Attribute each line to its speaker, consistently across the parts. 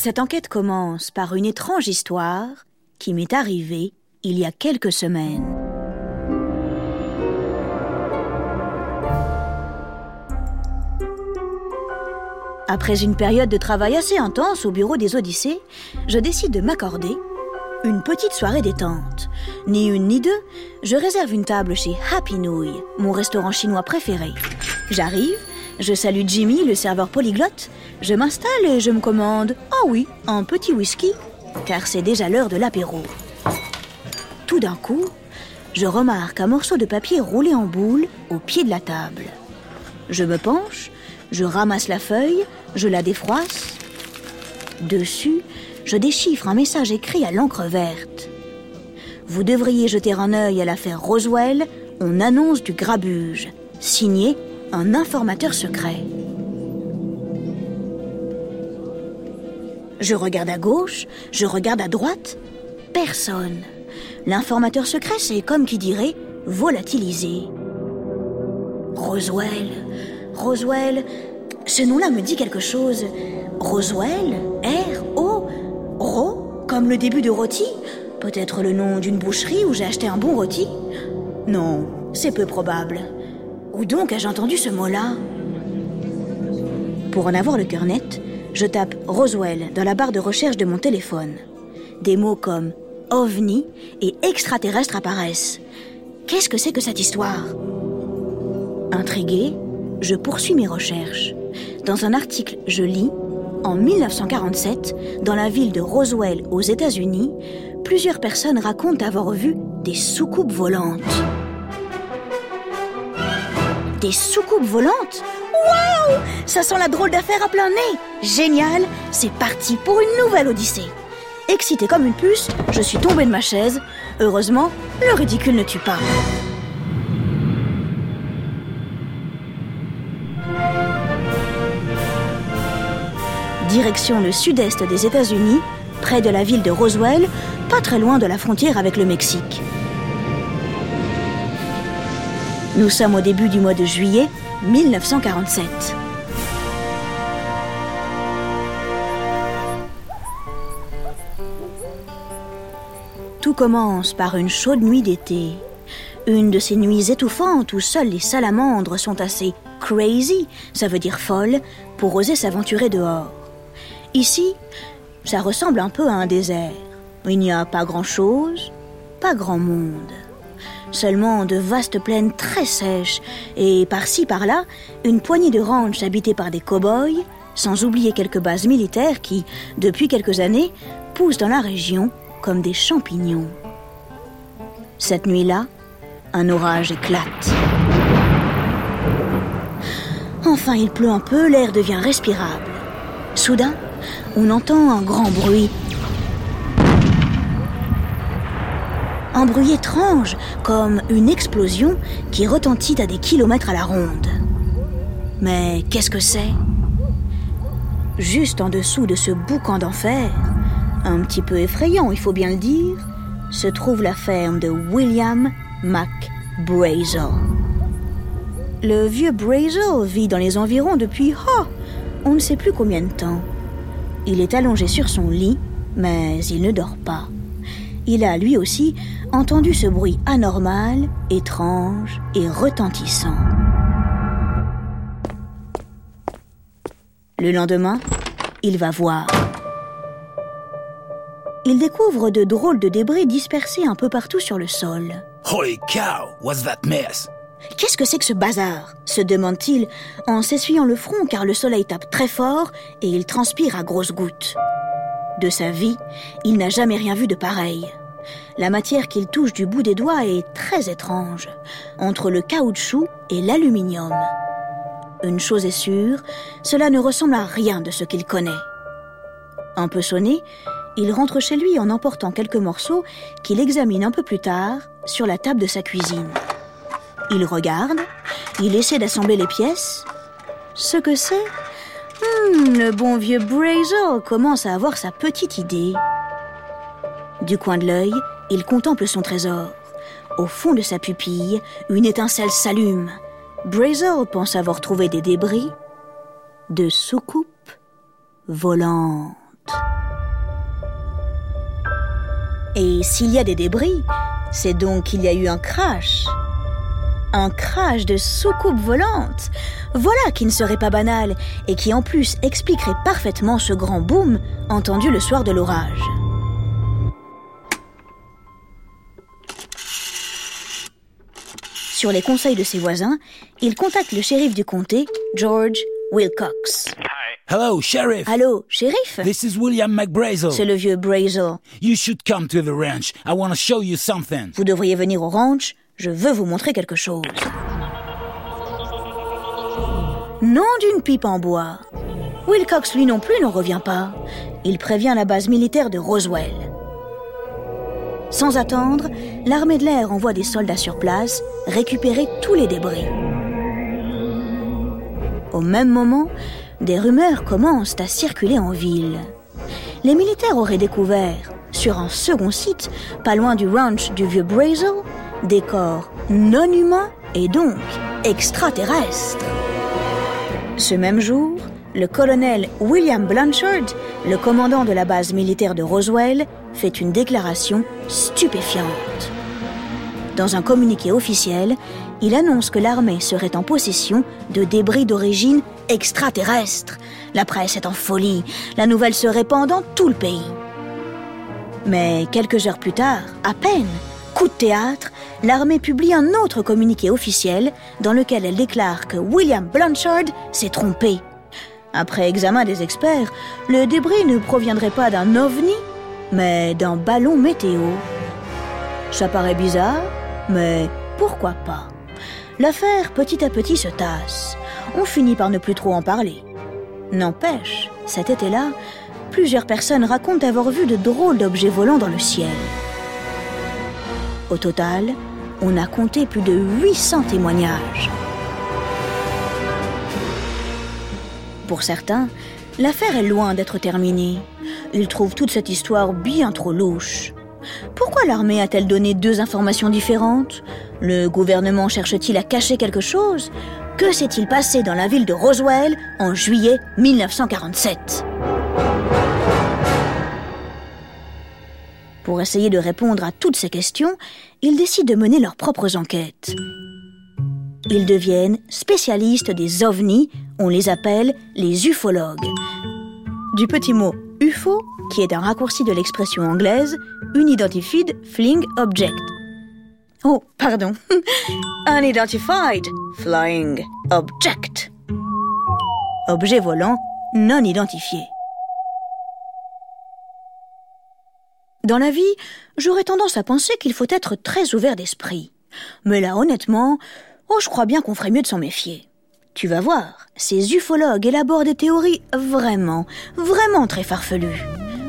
Speaker 1: Cette enquête commence par une étrange histoire qui m'est arrivée il y a quelques semaines. Après une période de travail assez intense au bureau des Odyssées, je décide de m'accorder une petite soirée détente. Ni une ni deux, je réserve une table chez Happy Nouille, mon restaurant chinois préféré. J'arrive, je salue Jimmy, le serveur polyglotte, je m'installe et je me commande, ah oui, un petit whisky, car c'est déjà l'heure de l'apéro. Tout d'un coup, je remarque un morceau de papier roulé en boule au pied de la table. Je me penche, je ramasse la feuille, je la défroisse. Dessus, je déchiffre un message écrit à l'encre verte. Vous devriez jeter un œil à l'affaire Roswell, on annonce du grabuge. Signé un informateur secret. Je regarde à gauche, je regarde à droite. Personne. L'informateur secret, c'est comme qui dirait volatilisé. Roswell. Roswell. Ce nom-là me dit quelque chose. Roswell R-O Ro Comme le début de rôti Peut-être le nom d'une boucherie où j'ai acheté un bon rôti Non, c'est peu probable. Où donc ai-je entendu ce mot-là Pour en avoir le cœur net, je tape Roswell dans la barre de recherche de mon téléphone. Des mots comme ovni et extraterrestre apparaissent. Qu'est-ce que c'est que cette histoire Intrigué, je poursuis mes recherches. Dans un article, je lis En 1947, dans la ville de Roswell aux États-Unis, plusieurs personnes racontent avoir vu des soucoupes volantes. Des soucoupes volantes Waouh Ça sent la drôle d'affaire à plein nez Génial C'est parti pour une nouvelle odyssée Excité comme une puce, je suis tombée de ma chaise. Heureusement, le ridicule ne tue pas. Direction le sud-est des États-Unis, près de la ville de Roswell, pas très loin de la frontière avec le Mexique. Nous sommes au début du mois de juillet 1947. Tout commence par une chaude nuit d'été. Une de ces nuits étouffantes où seules les salamandres sont assez crazy, ça veut dire folle, pour oser s'aventurer dehors. Ici, ça ressemble un peu à un désert. Il n'y a pas grand-chose, pas grand monde. Seulement de vastes plaines très sèches et par-ci par-là, une poignée de ranchs habités par des cow-boys, sans oublier quelques bases militaires qui, depuis quelques années, poussent dans la région comme des champignons. Cette nuit-là, un orage éclate. Enfin, il pleut un peu, l'air devient respirable. Soudain, on entend un grand bruit. Un bruit étrange, comme une explosion qui retentit à des kilomètres à la ronde. Mais qu'est-ce que c'est? Juste en dessous de ce boucan d'enfer, un petit peu effrayant, il faut bien le dire, se trouve la ferme de William McBrazel. Le vieux Brazel vit dans les environs depuis, oh, on ne sait plus combien de temps. Il est allongé sur son lit, mais il ne dort pas. Il a, lui aussi, entendu ce bruit anormal, étrange et retentissant. Le lendemain, il va voir il découvre de drôles de débris dispersés un peu partout sur le sol.
Speaker 2: Holy cow, what's that mess?
Speaker 1: Qu'est-ce que c'est que ce bazar? se demande-t-il en s'essuyant le front car le soleil tape très fort et il transpire à grosses gouttes. De sa vie, il n'a jamais rien vu de pareil. La matière qu'il touche du bout des doigts est très étrange, entre le caoutchouc et l'aluminium. Une chose est sûre, cela ne ressemble à rien de ce qu'il connaît. Un peu sonné, il rentre chez lui en emportant quelques morceaux qu'il examine un peu plus tard sur la table de sa cuisine. Il regarde, il essaie d'assembler les pièces. Ce que c'est? Hmm, Le bon vieux Brazel commence à avoir sa petite idée. Du coin de l'œil, il contemple son trésor. Au fond de sa pupille, une étincelle s'allume. Brazel pense avoir trouvé des débris de soucoupes volantes. Et s'il y a des débris, c'est donc qu'il y a eu un crash. Un crash de soucoupe volante. Voilà qui ne serait pas banal et qui en plus expliquerait parfaitement ce grand boom entendu le soir de l'orage. Sur les conseils de ses voisins, il contacte le shérif du comté, George Wilcox.
Speaker 2: Hello, Sheriff.
Speaker 1: Allô, shérif?
Speaker 2: This is William McBrazel.
Speaker 1: C'est le vieux Brazel.
Speaker 2: You should come to the ranch. I want to show you something.
Speaker 1: Vous devriez venir au ranch, je veux vous montrer quelque chose. Nom d'une pipe en bois. Wilcox, lui non plus, n'en revient pas. Il prévient la base militaire de Roswell. Sans attendre, l'armée de l'air envoie des soldats sur place récupérer tous les débris. Au même moment, des rumeurs commencent à circuler en ville. Les militaires auraient découvert, sur un second site, pas loin du ranch du vieux Brazel, des corps non humains et donc extraterrestres. Ce même jour, le colonel William Blanchard, le commandant de la base militaire de Roswell, fait une déclaration stupéfiante. Dans un communiqué officiel, il annonce que l'armée serait en possession de débris d'origine extraterrestre. La presse est en folie. La nouvelle se répand dans tout le pays. Mais quelques heures plus tard, à peine, coup de théâtre, l'armée publie un autre communiqué officiel dans lequel elle déclare que William Blanchard s'est trompé. Après examen des experts, le débris ne proviendrait pas d'un ovni, mais d'un ballon météo. Ça paraît bizarre, mais pourquoi pas? L'affaire petit à petit se tasse. On finit par ne plus trop en parler. N'empêche, cet été-là, plusieurs personnes racontent avoir vu de drôles d'objets volants dans le ciel. Au total, on a compté plus de 800 témoignages. Pour certains, l'affaire est loin d'être terminée. Ils trouvent toute cette histoire bien trop louche. Pourquoi l'armée a-t-elle donné deux informations différentes? Le gouvernement cherche-t-il à cacher quelque chose? Que s'est-il passé dans la ville de Roswell en juillet 1947 Pour essayer de répondre à toutes ces questions, ils décident de mener leurs propres enquêtes. Ils deviennent spécialistes des ovnis, on les appelle les ufologues. Du petit mot UFO, qui est un raccourci de l'expression anglaise Unidentified Flying Object. Oh, pardon. Unidentified Flying Object. Objet volant non identifié. Dans la vie, j'aurais tendance à penser qu'il faut être très ouvert d'esprit. Mais là, honnêtement, oh, je crois bien qu'on ferait mieux de s'en méfier. Tu vas voir, ces ufologues élaborent des théories vraiment, vraiment très farfelues.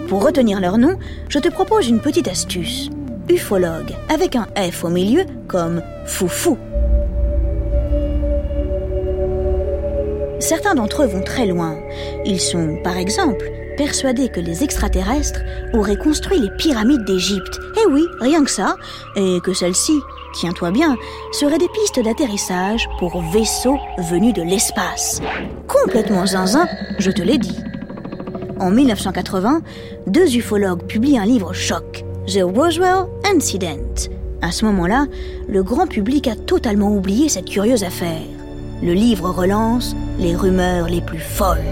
Speaker 1: Pour retenir leur nom, je te propose une petite astuce. Ufologue, avec un F au milieu, comme foufou. Certains d'entre eux vont très loin. Ils sont, par exemple, persuadés que les extraterrestres auraient construit les pyramides d'Égypte. Eh oui, rien que ça. Et que celles-ci, tiens-toi bien, seraient des pistes d'atterrissage pour vaisseaux venus de l'espace. Complètement zinzin, je te l'ai dit. En 1980, deux ufologues publient un livre choc, The Roswell Incident. À ce moment-là, le grand public a totalement oublié cette curieuse affaire. Le livre relance les rumeurs les plus folles.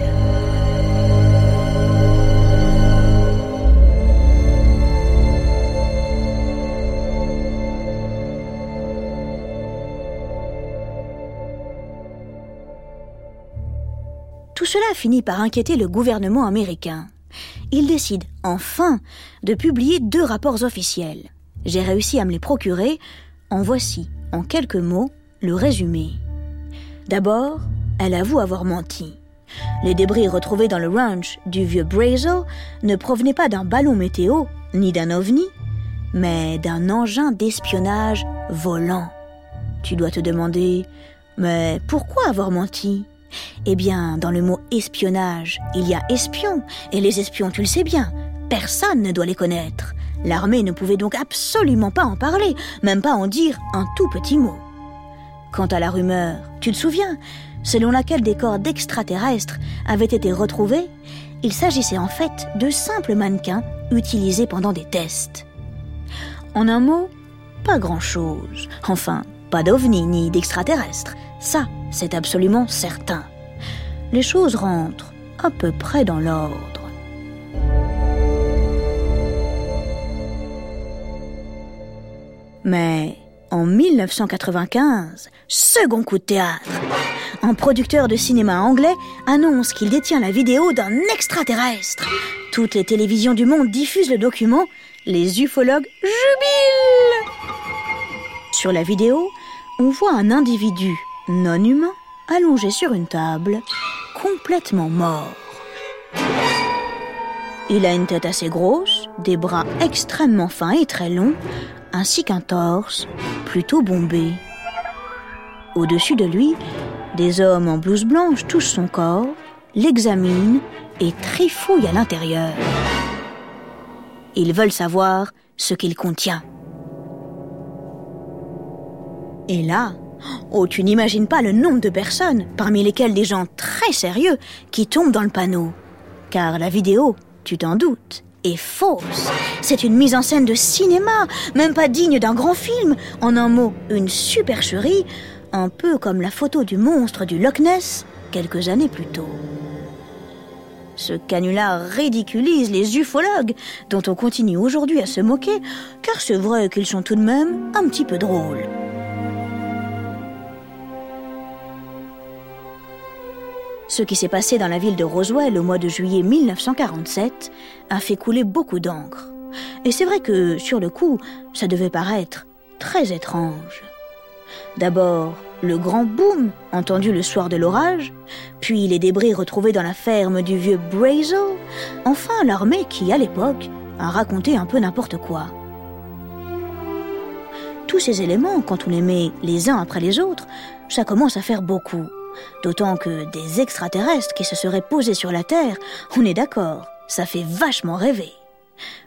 Speaker 1: Cela finit par inquiéter le gouvernement américain. Il décide enfin de publier deux rapports officiels. J'ai réussi à me les procurer. En voici, en quelques mots, le résumé. D'abord, elle avoue avoir menti. Les débris retrouvés dans le ranch du vieux Brazo ne provenaient pas d'un ballon météo, ni d'un ovni, mais d'un engin d'espionnage volant. Tu dois te demander, mais pourquoi avoir menti? Eh bien, dans le mot espionnage, il y a espion, et les espions, tu le sais bien, personne ne doit les connaître. L'armée ne pouvait donc absolument pas en parler, même pas en dire un tout petit mot. Quant à la rumeur, tu te souviens, selon laquelle des corps d'extraterrestres avaient été retrouvés, il s'agissait en fait de simples mannequins utilisés pendant des tests. En un mot, pas grand-chose. Enfin, pas d'ovni ni d'extraterrestres. Ça, c'est absolument certain. Les choses rentrent à peu près dans l'ordre. Mais en 1995, second coup de théâtre. Un producteur de cinéma anglais annonce qu'il détient la vidéo d'un extraterrestre. Toutes les télévisions du monde diffusent le document. Les ufologues jubilent. Sur la vidéo, on voit un individu non humain allongé sur une table, complètement mort. Il a une tête assez grosse, des bras extrêmement fins et très longs, ainsi qu'un torse plutôt bombé. Au-dessus de lui, des hommes en blouse blanche touchent son corps, l'examinent et trifouillent à l'intérieur. Ils veulent savoir ce qu'il contient. Et là, oh, tu n'imagines pas le nombre de personnes, parmi lesquelles des gens très sérieux, qui tombent dans le panneau. Car la vidéo, tu t'en doutes, est fausse. C'est une mise en scène de cinéma, même pas digne d'un grand film. En un mot, une supercherie, un peu comme la photo du monstre du Loch Ness quelques années plus tôt. Ce canular ridiculise les ufologues, dont on continue aujourd'hui à se moquer, car c'est vrai qu'ils sont tout de même un petit peu drôles. Ce qui s'est passé dans la ville de Roswell au mois de juillet 1947 a fait couler beaucoup d'encre. Et c'est vrai que, sur le coup, ça devait paraître très étrange. D'abord, le grand boom entendu le soir de l'orage, puis les débris retrouvés dans la ferme du vieux Brazel, enfin l'armée qui, à l'époque, a raconté un peu n'importe quoi. Tous ces éléments, quand on les met les uns après les autres, ça commence à faire beaucoup. D'autant que des extraterrestres qui se seraient posés sur la Terre, on est d'accord, ça fait vachement rêver.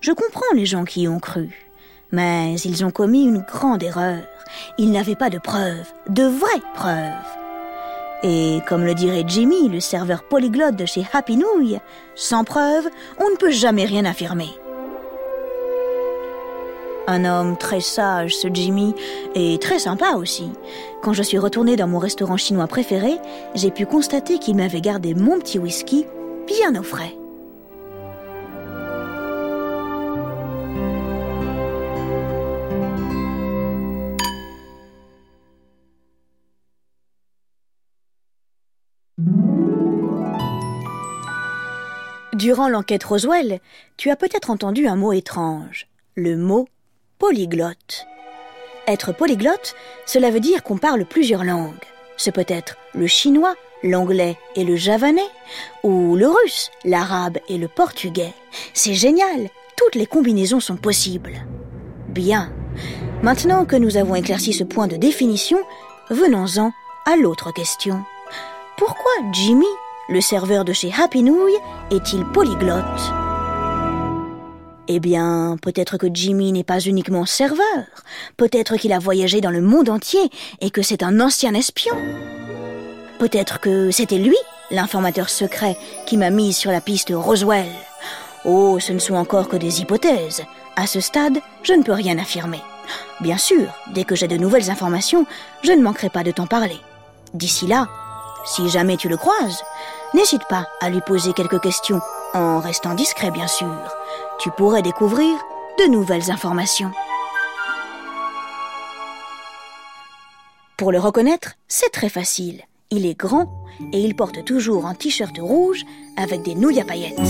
Speaker 1: Je comprends les gens qui y ont cru, mais ils ont commis une grande erreur. Ils n'avaient pas de preuves, de vraies preuves. Et comme le dirait Jimmy, le serveur polyglotte de chez Happy Nouille, sans preuves, on ne peut jamais rien affirmer. Un homme très sage, ce Jimmy, et très sympa aussi. Quand je suis retournée dans mon restaurant chinois préféré, j'ai pu constater qu'il m'avait gardé mon petit whisky bien au frais. Durant l'enquête Roswell, tu as peut-être entendu un mot étrange, le mot polyglotte. Être polyglotte, cela veut dire qu'on parle plusieurs langues. Ce peut être le chinois, l'anglais et le javanais, ou le russe, l'arabe et le portugais. C'est génial, toutes les combinaisons sont possibles. Bien. Maintenant que nous avons éclairci ce point de définition, venons-en à l'autre question. Pourquoi Jimmy, le serveur de chez Happy Nouille, est-il polyglotte? Eh bien, peut-être que Jimmy n'est pas uniquement serveur. Peut-être qu'il a voyagé dans le monde entier et que c'est un ancien espion. Peut-être que c'était lui, l'informateur secret, qui m'a mise sur la piste Roswell. Oh, ce ne sont encore que des hypothèses. À ce stade, je ne peux rien affirmer. Bien sûr, dès que j'ai de nouvelles informations, je ne manquerai pas de t'en parler. D'ici là, si jamais tu le croises, n'hésite pas à lui poser quelques questions, en restant discret bien sûr tu pourrais découvrir de nouvelles informations. Pour le reconnaître, c'est très facile. Il est grand et il porte toujours un t-shirt rouge avec des nouilles à paillettes.